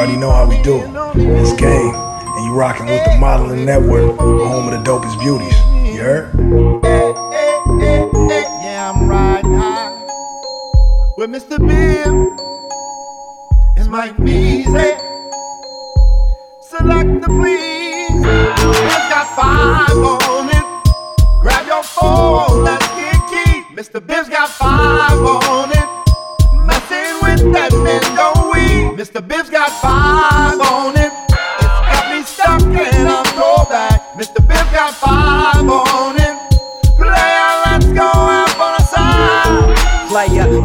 already know how we do. It's game, and you rocking with the Modelling Network, home of the dopest beauties. You heard? Yeah, I'm riding high with Mr. Bill. It's Mike Beasley. Select the please. It's got five on it. Grab your phone, let's get key. Mista Bibs got five on it. Messing with that man, don't we? Mista Bibs got five on it. It's got me stuck and I'm throwback. Mista Bibs got five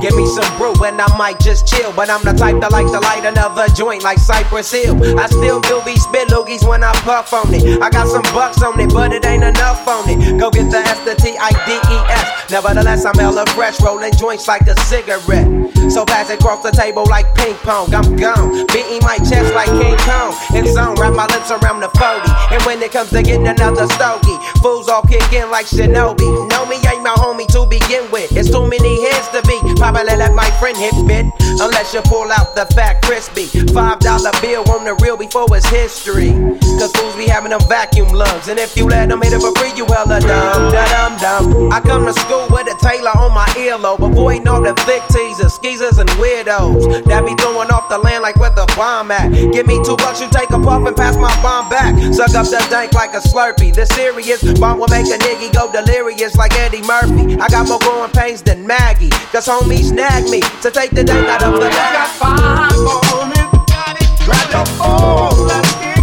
give me some brew and I might just chill. But I'm the type that like to light another joint like Cypress Hill. I still do be spit loogies when I puff on it. I got some bucks on it, but it ain't enough on it. Go get the S, the T, I, D, E, S. Nevertheless, I'm hella fresh, rolling joints like a cigarette. So pass it across the table like ping pong. I'm gone, beating my chest like King Kong. In zone, wrap my lips around the 40. And when it comes to getting another stogie, fools all kick in like Shinobi. Know me ain't my homie to begin with. It's too many heads to be. Probably let my friend hit bit. Unless you pull out the fat crispy. Five dollar bill on the real before it's history. Cause fools be having them vacuum lungs. And if you let them hit it for free, you hella dumb, da dum dum. I come to school with a Taylor on my earlobe. Avoiding all the thick teasers, skeezers, and weirdos. That be throwing off the land like where the bomb at. Give me two bucks, you take a puff and pass my bomb back. Suck up the dank like a slurpee. The serious bomb will make a nigga go delirious like Eddie Murphy. I got more growing pains than Maggie. Cause homies snag me to take the dank out of the Got five on. Grab phone, let's get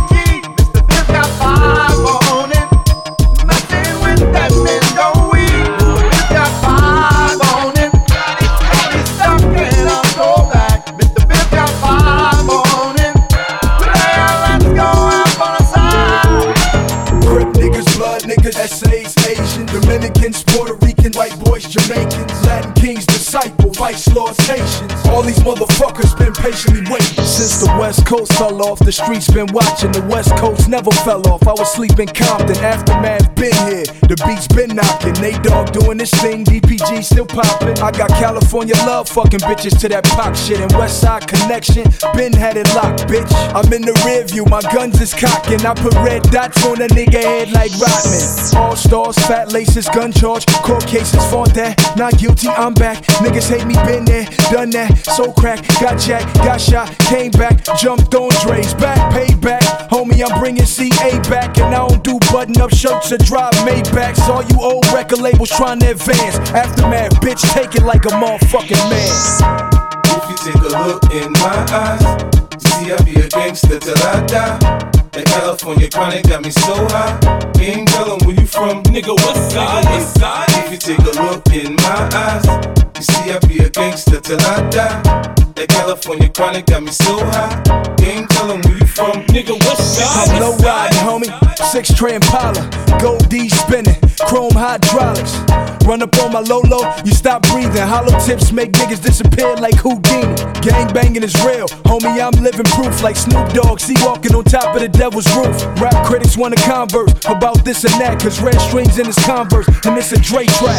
fell off, the streets been watching. The West Coast never fell off. I was sleeping Compton, aftermath here. The beats been knocking. They dog doing this thing, DPG still popping. I got California love, fucking bitches to that pop shit. And West Side connection, been had it locked, bitch. I'm in the rear view, my guns is cocking. I put red dots on a nigga head like Rodman. All stars, fat laces, gun charge, court cases, fought that. Not guilty, I'm back. Niggas hate me, been there, done that. So crack, got jacked, got shot, came back, jumped on Dre's back, payback. Homie, I'm bringing CA back, and I don't do button up shirts or drive Maybachs. All you old record labels trying to advance. Aftermath, bitch, take it like a motherfucking man. If you take a look in my eyes, see I be a gangster till I die. That California chronic got me so high. Ain't tell 'em where you from, nigga. What side? What side? If you take a look in my eyes, you see I be a gangster till I die. That California chronic got me so high. Ain't tell 'em where you from, nigga. What side? I'm low riding, homie. Six tray Impala, gold D spinning, chrome hydraulics. Run up on my Lolo, you stop breathing. Hollow tips make niggas disappear like Houdini. Gang banging is real, homie. I'm living proof like Snoop Dogg. See walking on top of the devil's roof. Rap critics wanna converse about this and that, cause red strings in his converse, and it's a Dre track.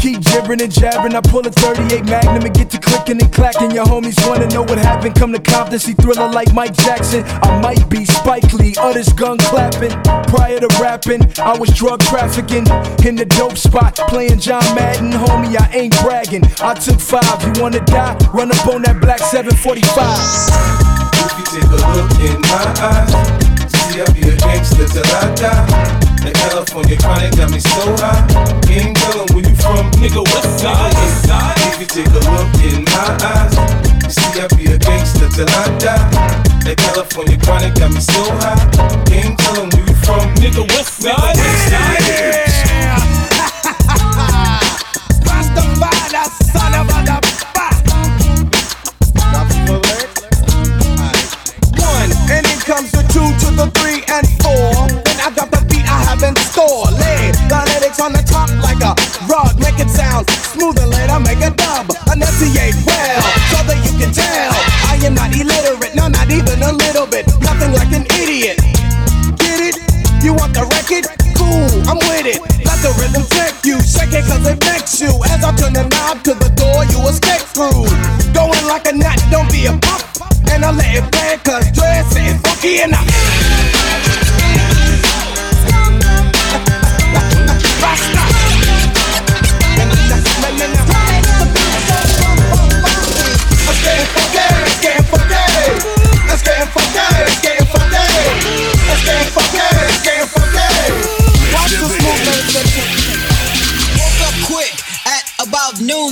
Keep jibbering and jabbering. I pull a 38 Magnum and get to clicking and clacking. Your homies wanna know what happened. Come to Compton, see thriller like Mike Jackson. I might be Spike Lee, others gun clapping. Prior to rapping, I was drug trafficking in the dope spot, playing John Madden. Homie, I ain't bragging. I took five. You wanna die? Run up on that black 745. If you take a look in my eyes, I be a gangster till I die. That California chronic got me so high. Ain't tell 'em where you from, nigga. What side? If you take a look in my eyes, you see I be a gangster till I die. That California chronic got me so high. Ain't tell 'em where you from, nigga. What side? Rastafari, two three and four. Then I got the beat I have in store. Lay the lyrics on the top like a rug, make it sound smooth and later make a dub. Enunciate well, so that you can tell I am not illiterate, no, not even a little bit. Nothing like an idiot. Get it? You want the record? Cool, I'm with it. Let the rhythm take you. Shake it cause it makes you. As I turn the knob to the door, you escape through. Going like a nut, don't be a pop. And I let it play cause dress is funky enough. Rasta.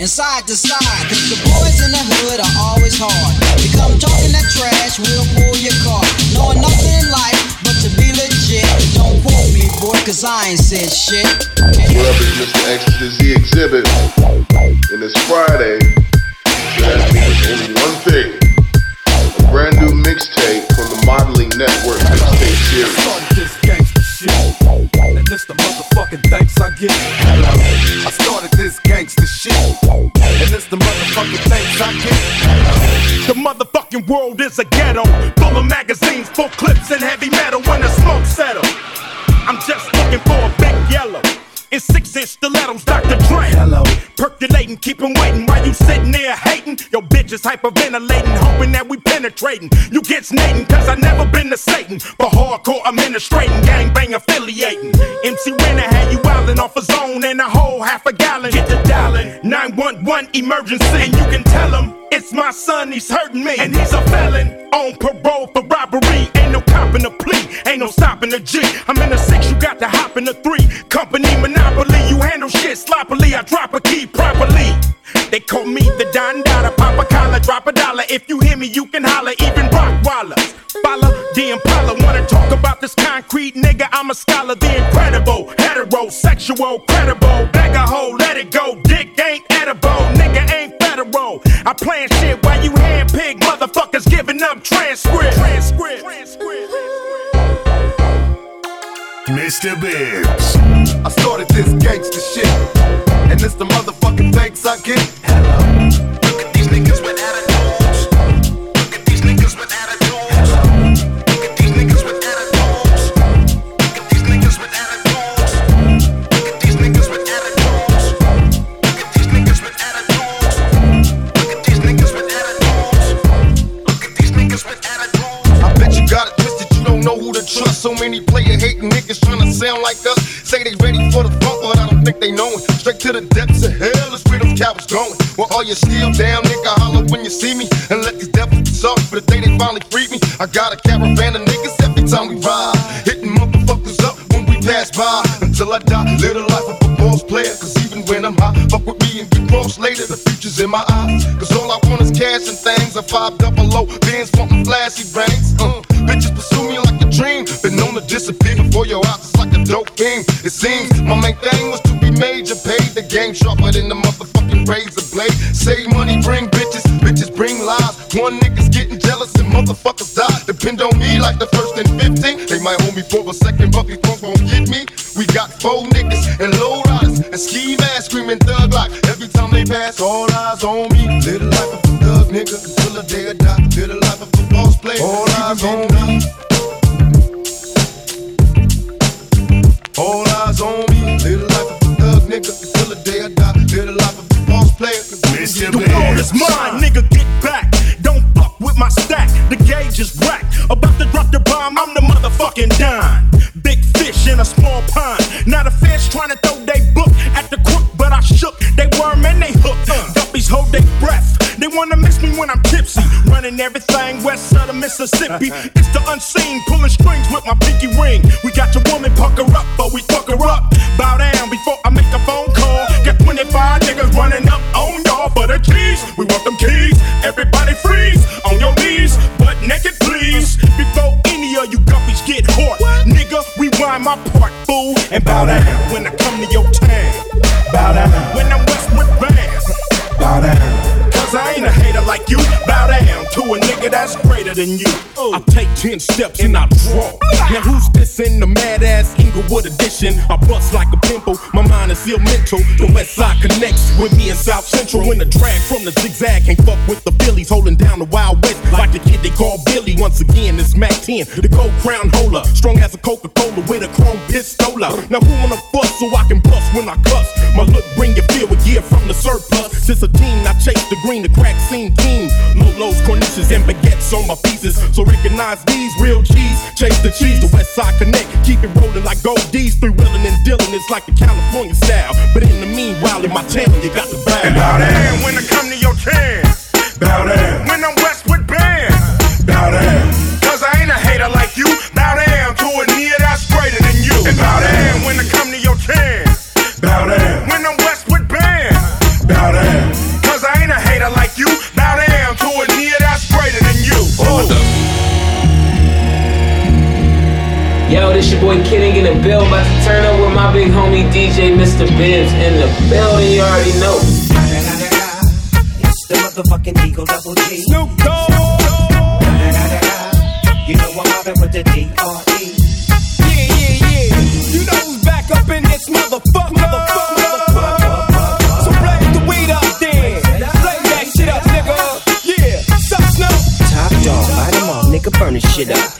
and side to side. Cause the boys in the hood are always hard. You come talking that trash, we'll pull your car. Knowing nothing in life but to be legit. Don't quote me, boy, cause I ain't said shit. What up is Mr. X to the Z Xzibit. And it's Friday. So that means only one thing. A brand new mixtape from the Modelling Network mixtape series. Motherfucking thanks I get. I started this gangsta shit. And this the motherfucking thanks I get. The motherfucking world is a ghetto, full of magazines, full clips, and heavy metal. When the smoke settle, I'm just looking for a big yellow. In six inch stilettos, Dr. Dre. Hello. Percolating, keep 'em waiting while you sitting there hating. Your bitch is hyperventilating, hoping that we penetrating. You get snating, cause I never been to Satan. For hardcore administrating, gangbang affiliating. MC Renner had you wildin' off a zone and a whole half a gallon. Get the dialing, 911 emergency. And you can tell him it's my son, he's hurting me. And he's a felon on parole for robbery. Ain't no copping a plea, ain't no stopping a G. I'm in a six, you got to hop in a three. Company monopoly, you handle shit sloppily. I drop a key properly. They call me the Don Dada, pop a collar, drop a dollar. If you hear me, you can holler, even rock Rockwallers. Follow the Impala, wanna talk about this concrete nigga? I'm a scholar, the incredible, heterosexual, credible. Bag a hole, let it go. Dick ain't edible, nigga ain't federal. I plan shit while you handpick motherfuckers giving up transcript. Transcript. Mista Bibs. I started this gangsta shit. And it's the motherfucking thanks I get. To the depths of hell is where them cowards going. Well, all you still down, nigga, holler when you see me. And let these devils be sorry for the day they finally freed me. I got a caravan of for a second, but before gon' get me. We got four niggas and low riders and ski masks screaming thug like every time they pass. All eyes on me. Live the life of a thug nigga until the day I die. Live the life of a boss player. All eyes on me. All eyes on me. Live the life of a thug nigga until the day I die. Live the life of a boss player. Cause Mr. The world is mine, nigga, get back. Don't fuck with my stack, the gauge is whack. About to drop the bomb, I'm the motherfucking dime. Big fish in a small pond. Not a fish trying to throw they book at the crook, but I shook. They worm and they hook. Uh. Guppies hold their breath. They wanna miss me when I'm tipsy. Running everything west of the Mississippi. It's the unseen, pulling strings with my pinky ring. We got your woman pucker up, but we fuck her up. Rewind my part, fool, and bow down when I come to your town. Bow down when I'm I a nigga that's greater than you. Oh. I take ten steps and I draw. Now who's this in the mad ass Inglewood edition? I bust like a pimple, my mind is ill mental. The West Side connects with me in South Central. When the drag from the zigzag can't fuck with the Phillies, holding down the Wild West like the kid they call Billy. Once again, it's Mack 10, the gold crown holder, strong as a Coca Cola with a chrome pistola. Now who wanna bust so I can bust when I cuss? My look bring you feel a year from the surplus. Since a teen, I chase the green, the crack scene team. Lolos, cornices, and baguettes on my pieces. So recognize these real cheese. Chase the cheese, the West Side Connect. Keep it rolling like gold D's. Three wheeling and dealing, it's like the California style. But in the meanwhile, in my town, you got the bag. And bow down when I come to your chance. Bow down, When I'm bill. About to turn up with my big homie DJ Mista Bibs in the building. You already know. It's the motherfucking Eagle Double G. Snoop Dogg. You know I'm mobbing with the D.R.E. Yeah, yeah, yeah. You know who's back up in this motherfucker. motherfucker, motherfucker. So blaze the weed up then. Blaze that shit up, nigga. Yeah. Sup, Snoop? Top dog, light 'em all, nigga, burn this shit up.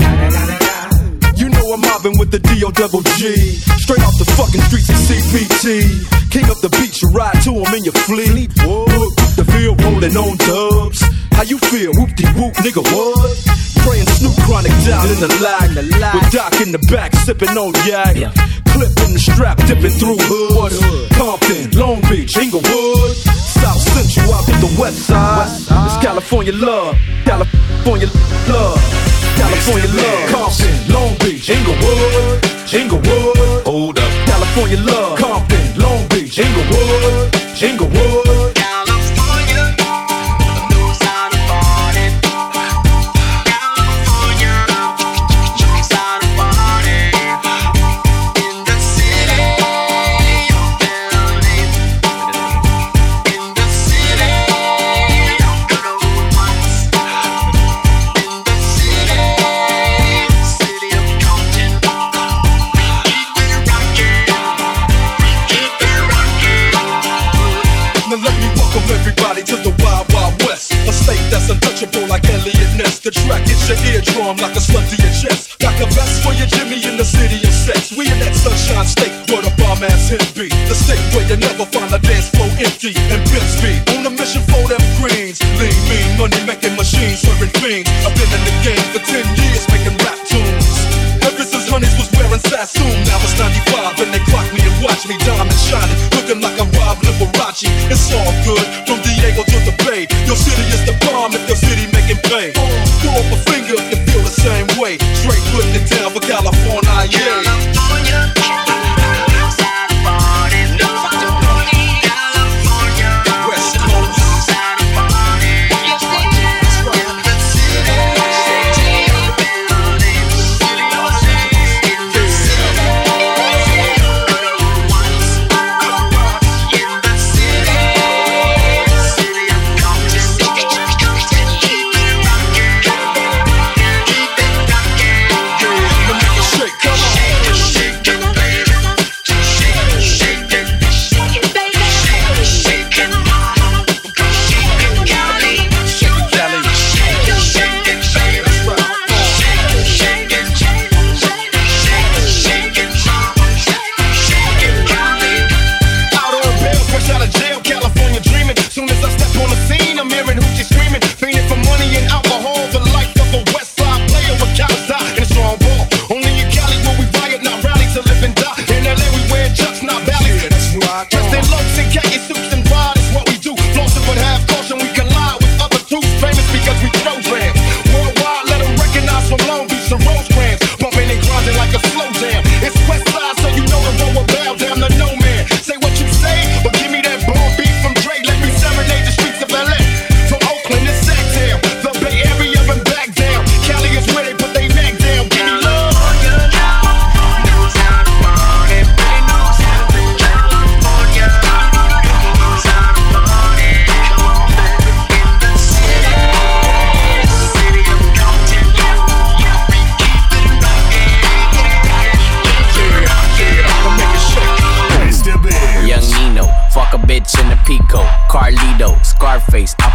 I'm mobbing with the D.O. double G. Straight off the fucking streets of CPT. King up the beach, you ride to him in your fleet. Look, the field rolling on dubs. How you feel? Whoop de whoop, nigga, what? Praying Snoop Chronic down in the lag. With Doc in the back, sipping on yak. Clip in the strap, dipping through hood. Compton, Long Beach, Inglewood. South Central out to the west side. It's California love. California love. California love. Compton, Long Beach, Inglewood. Inglewood. Hold up. California love. Compton, Long Beach, Inglewood.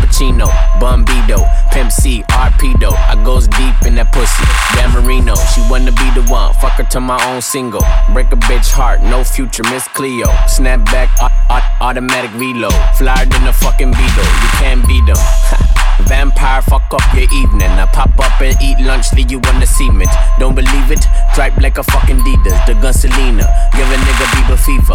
Pacino, Bumbido, Pimp C, Arpedo. I goes deep in that pussy. Dan Marino, she wanna be the one. Fuck her to my own single. Break a bitch heart, no future, Miss Cleo. Snap back, au- au- automatic reload. Flyer than a fucking Beetle, you can't beat them. Vampire, fuck up your evening. I pop up and eat lunch, leave you on the cement. Don't believe it? Dripe like a fucking Adidas. The gun Selena, give a nigga Bieber fever.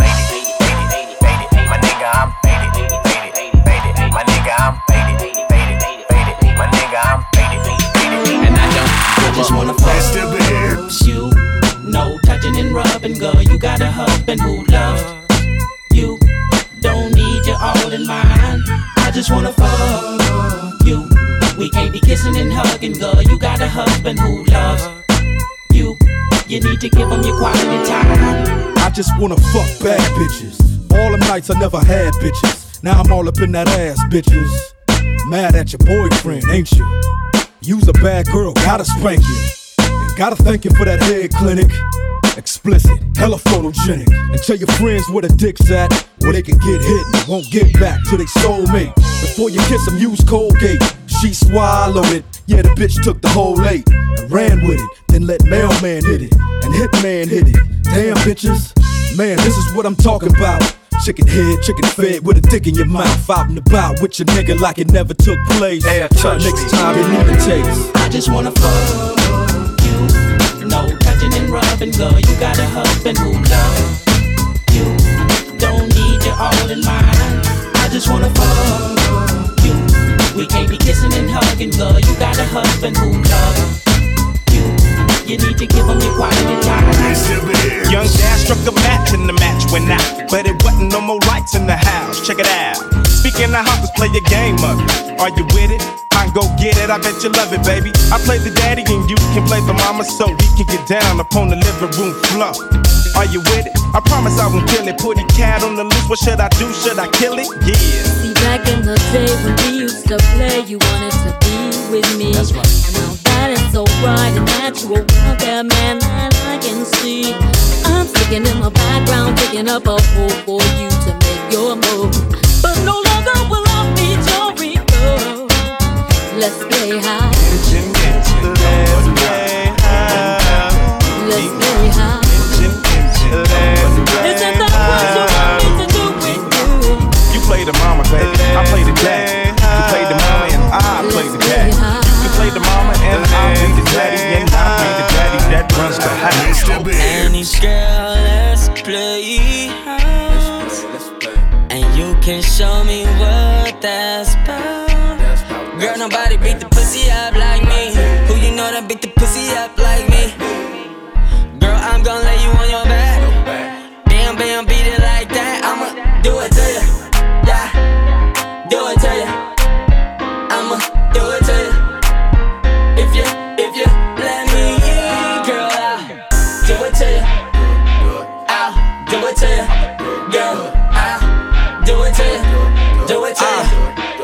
just wanna fuck bad bitches. All them nights I never had bitches. Now I'm all up in that ass, bitches. Mad at your boyfriend, ain't you? You's a bad girl, gotta spank you. And gotta thank you for that head clinic. Explicit, hella photogenic. And tell your friends where the dick's at, where they can get hit and won't get back to their soulmate. Before you kiss them, use Colgate. She swallowed it. Yeah, the bitch took the whole eight and ran with it. Then let mailman hit it and hitman hit it. Damn bitches, man, this is what I'm talking about. Chicken head, chicken fed with a dick in your mouth. Out and about with your nigga like it never took place. Next time you need a taste. I just wanna fuck you. No touching and rubbing, girl. You got a husband who loves you. Don't need you all in mine. I just wanna fuck you. We can't be kissing and hugging, girl. You got a husband who loves you. You need to give him your quality time. Young dad struck a match and the match went out. But it wasn't no more lights in the house. Check it out. Speaking of hoppers, play your game of it. Are you with it? I can go get it, I bet you love it, baby. I play the daddy and you can play the mama so we can get down upon the living room floor. Are you with it? I promise I won't kill it. Put a cat on the loose. What should I do? Should I kill it? Yeah. See, back in the day when we used to play, you wanted to be with me. That's right. So bright and natural out there, man, that I can see. I'm sticking in the background, picking up a hole for you to make your move. But no longer will I be your ego. Let's play high. Do it to you. Girl, I'll do it to you. Do it to you.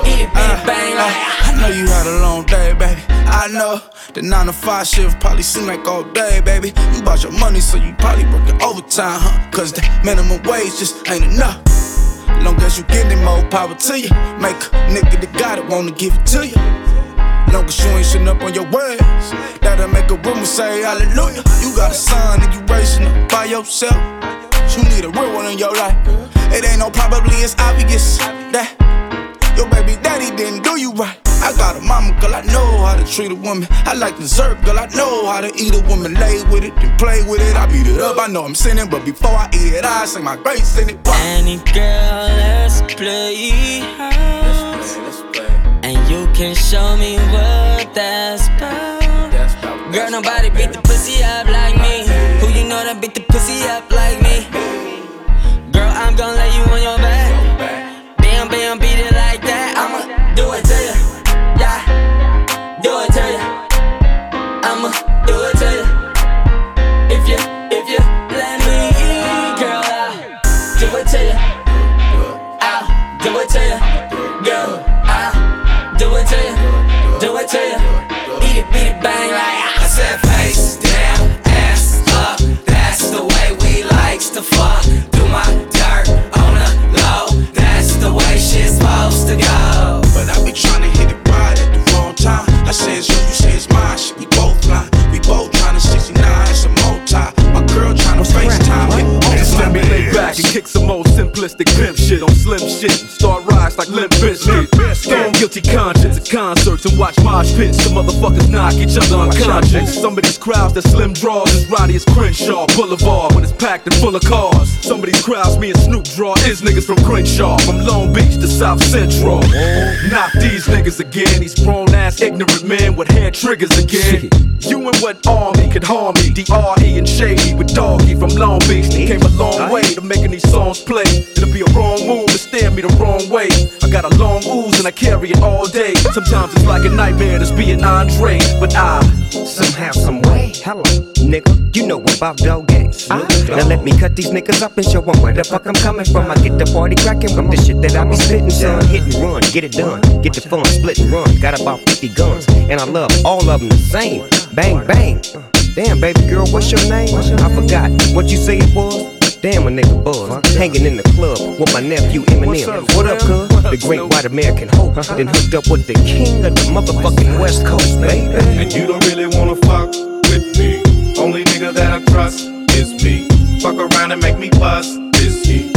Eat ah. it, beat ah. it, bang like. Ah. I know you had a long day, baby. I know the 9 to 5 shift probably seem like all day, baby. You bought your money, so you probably working overtime, huh? Cause the minimum wage just ain't enough. Long as you getting more power to you. Make a nigga that got it wanna give it to you. Long as you ain't shitting up on your words, that'll make a woman say hallelujah. You got a son and you raising him by yourself. You need a real one in your life. It ain't no probably, it's obvious that your baby daddy didn't do you right. I got a mama, girl, I know how to treat a woman. I like dessert, girl, I know how to eat a woman. Lay with it and play with it. I beat it up, I know I'm sinning, but before I eat it, I say my grace in it. Any girl, let's play. And you can show me what that's about. Girl, nobody beat the pussy up like me. Who you know that beat the pussy up like shit on slim shit start rides like Limp Bizkit. Stone guilty conscience at concerts and watch mosh pits. Some motherfuckers knock each other unconscious. Some of these crowds that slim draws is rowdy as Crenshaw Boulevard when it's packed and full of cars. Some of these crowds me and Snoop draw is niggas from Crenshaw, from Long Beach to South Central. Knock these niggas again, these grown ass ignorant men with hand triggers again. You and what army could harm me? D.R.E. and Shady with Doggy from Long Beach. They came a long way to making these songs play. It'll be a wrong move to steer me the wrong way. I got a long ooze and I carry it all day. Sometimes it's like a nightmare to be an Andre, but I Somehow, some way. Hello, nigga. You know about dog games. Now let me cut these niggas up and show show 'em where the fuck I'm coming from. I get the party cracking from the shit that I be spitting, son. Hit and run, get it done. Get the fun, split and run. Got about 50 guns, and I love all of them the same. Bang, bang. Uh, damn, baby girl, what's your name? I forgot what you say it was. Damn, a nigga buzz. Hanging in the club with my nephew Eminem. What up, cuz? The great white American hope. Uh-huh. Then hooked up with the king of the motherfucking West Coast, baby. And you don't really wanna fuck with me. Only nigga that I trust is me. Fuck around and make me bust is he.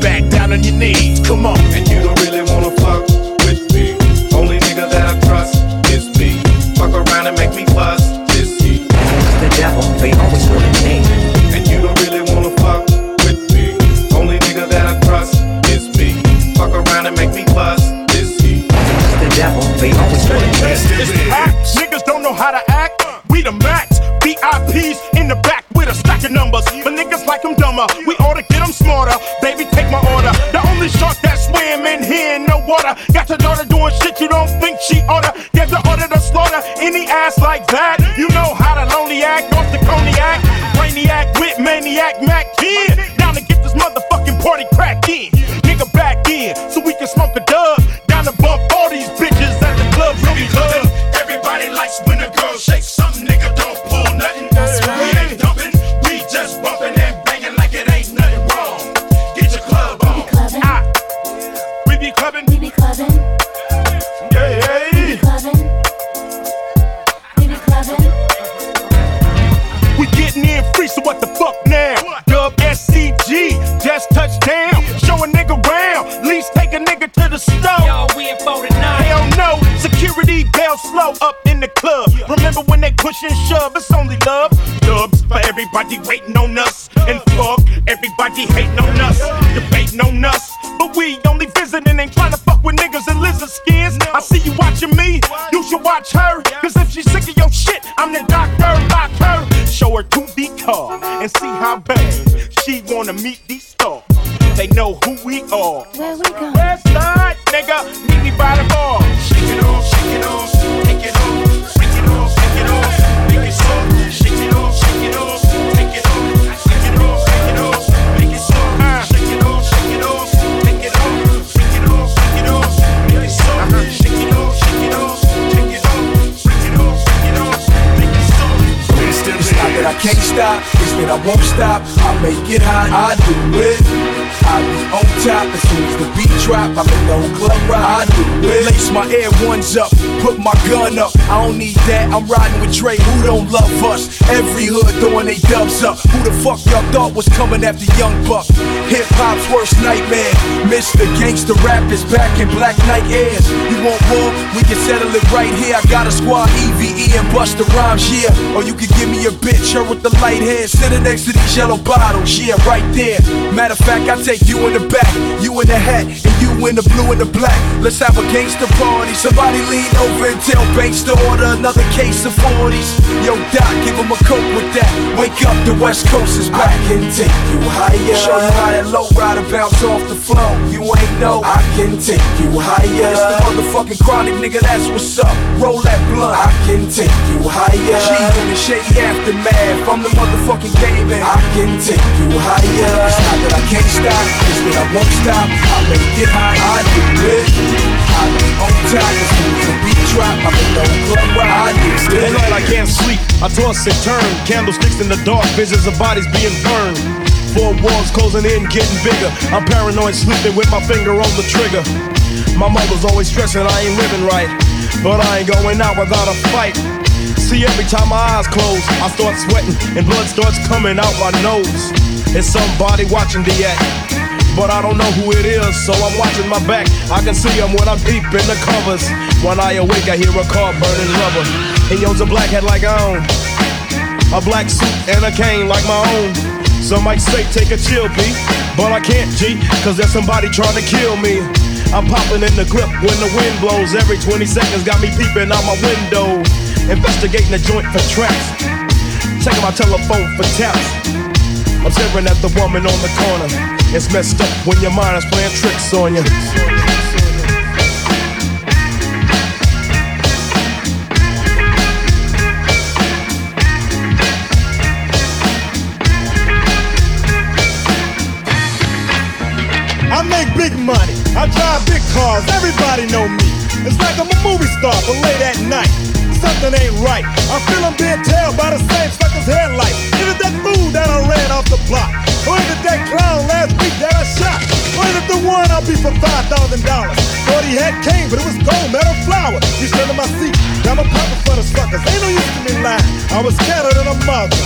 back down on your knees. Come on. And you don't really wanna fuck with me. Only nigga that I trust is me. Fuck around and make me bust is he. The devil, they always want a name. And you don't really wanna fuck with me. Only nigga that I trust is me. Fuck around and make me bust is he. The devil, they always want a name. It's packed. Niggas don't know how to act. We the max. VIPs in the back with a stack of numbers. But niggas like them dumber. We ought to get them smarter. Baby, take my order. The only shark that swim in here in no water. Got your daughter doing shit you don't think she oughta. Get the order to slaughter any ass like that. You know how to lonely act off the cognac. Brainiac with maniac Mac 10. Down to get this motherfucking party cracked in. Nigga back in so we can smoke a dub. Down to bump all these bitches at the club. Really club. Everybody likes when a girl shakes. Some nigga don't pull nothing. We ain't everybody waiting on us. And fuck everybody hating on us. Debating on us. But we only visiting, ain't trying to fuck with niggas in lizard skins. I see you watching me. You should watch her. Cause if she's sick of your shit, I'm the doctor. Lock her. Show her to the car and see how bad she wanna meet these stars. They know who we are. Where we go? West side, nigga. Stop, I won't stop. I make it hot, I do it. I be on top as soon as the beat drop. I make the whole club rock. I do it. Lace my air ones up, put my gun up. I don't need that. I'm riding with Dre. Who don't love us? Every hood throwing they dubs up. Who the fuck y'all thought was coming after Young Buck? Hip hop's worst nightmare. Mr. Gangsta rap is back in Black Knight airs. You want war, we can settle it right here. I got a squad, EVE and Busta Rhymes, yeah. Or you can give me a bitch, her with the light hair, sitting next to these yellow bottles, yeah, right there. Matter of fact, I take you in the back, you in the hat, and you in the blue and the black. Let's have a gangster party. Somebody lean over and tell Banks to order another case of 40s. Yo, Doc, give him a coke with that. Wake up, the West Coast is back. I can take you higher. Show you how that low rider bounce off the floor. You ain't know. I can take you higher. It's the motherfucking chronic nigga, that's what's up. Roll that blunt. I can take you higher. G in the shady aftermath. I'm the motherfucking man. I can take you higher. It's not that I can't stop, it's that I won't stop. I make it high, I do it. I be on top, as the beat drop, I'm in no club ride. I do In the night I can't sleep, I toss and turn. Candlesticks in the dark, visions of bodies being burned. Four walls closing in, getting bigger. I'm paranoid, sleeping with my finger on the trigger. My mother's always stressing I ain't living right, but I ain't going out without a fight. See, every time my eyes close, I start sweating and blood starts coming out my nose. It's somebody watching the act. But I don't know who it is, so I'm watching my back. I can see him when I'm deep in the covers. When I awake, I hear a car burning rubber. He owns a black hat like I own. A black suit and a cane like my own. Some might say take a chill, P. But I can't, G, cause there's somebody trying to kill me. I'm popping in the clip when the wind blows. Every 20 seconds got me peeping out my window. Investigating the joint for traps. Checking my telephone for taps. I'm staring at the woman on the corner. It's messed up when your mind is playing tricks on you. Something ain't right. I feel I'm being tailed by the same sucker's headlight. Is it that fool that I ran off the block? Or is it that clown last week that I shot? Or is it the one I'll be for five thousand dollars? Thought he had cane, but it was gold metal flower. Reached under my seat, got my pocket for the suckers. Ain't no use to me lying. I was scattered than a mother.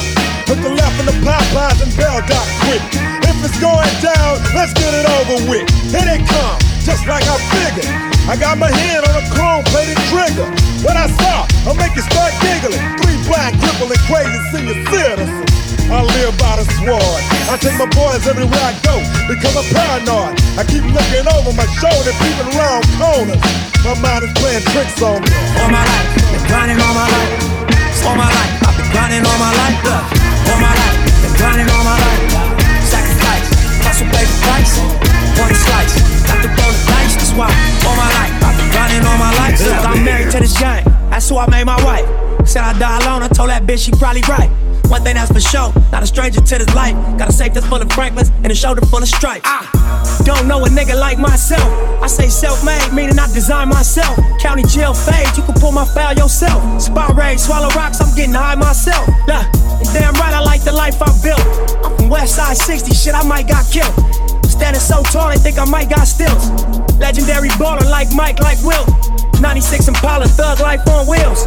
Took the left in the Popeyes and Bell Doc quick. If it's going down, let's get it over with. Here they come, just like I figured. I got my hand on a chrome plated trigger. When I saw, I'll make you start giggling. Three black, crippling, crazy senior citizens. I live by the sword. I take my boys everywhere I go because I'm paranoid. I keep looking over my shoulder, peeping around corners. My mind is playing tricks on me. All my life, been grinding all my life. All my life, I've been grinding all my life. Said I die alone. I told that bitch she probably right. One thing that's for sure, not a stranger to this life. Got a safe that's full of Franklins and a shoulder full of stripes. I don't know a nigga like myself. I say self-made, meaning I design myself. County jail fade, you can pull my file yourself. Spot raid, swallow rocks, I'm getting high myself. And damn right I like the life I built. I'm from West Side 60, shit I might got killed. Standing so tall, they think I might got stills. Legendary baller like Mike, like Will. 96 Impala, thug life on wheels.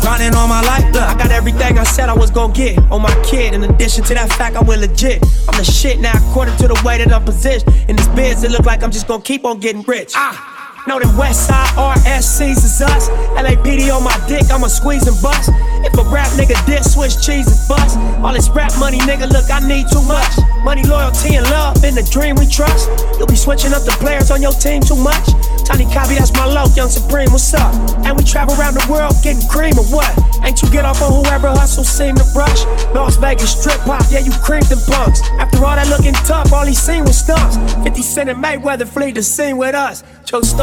grinding all my life. Look, I got everything I said I was gonna get on my kid. In addition to that fact, I went legit. I'm the shit now, according to the way that I'm positioned. In this biz, it look like I'm just gonna keep on getting rich. Ah. Know West Side RSCs is us. LAPD on my dick, I'ma squeeze and bust. If a rap nigga diss, switch cheese and bust. All this rap money, nigga, look, I need too much. Money, loyalty, and love in the dream we trust. You'll be switching up the players on your team too much. Tiny Copy, that's my low, Young Supreme, what's up? And we travel around the world getting cream or what? Ain't you get off on whoever hustle seem to rush? Las Vegas strip pop, yeah, you creamed them punks. After all that looking tough, all he seen was stumps. 50 Cent and Mayweather flee the scene with us. Joe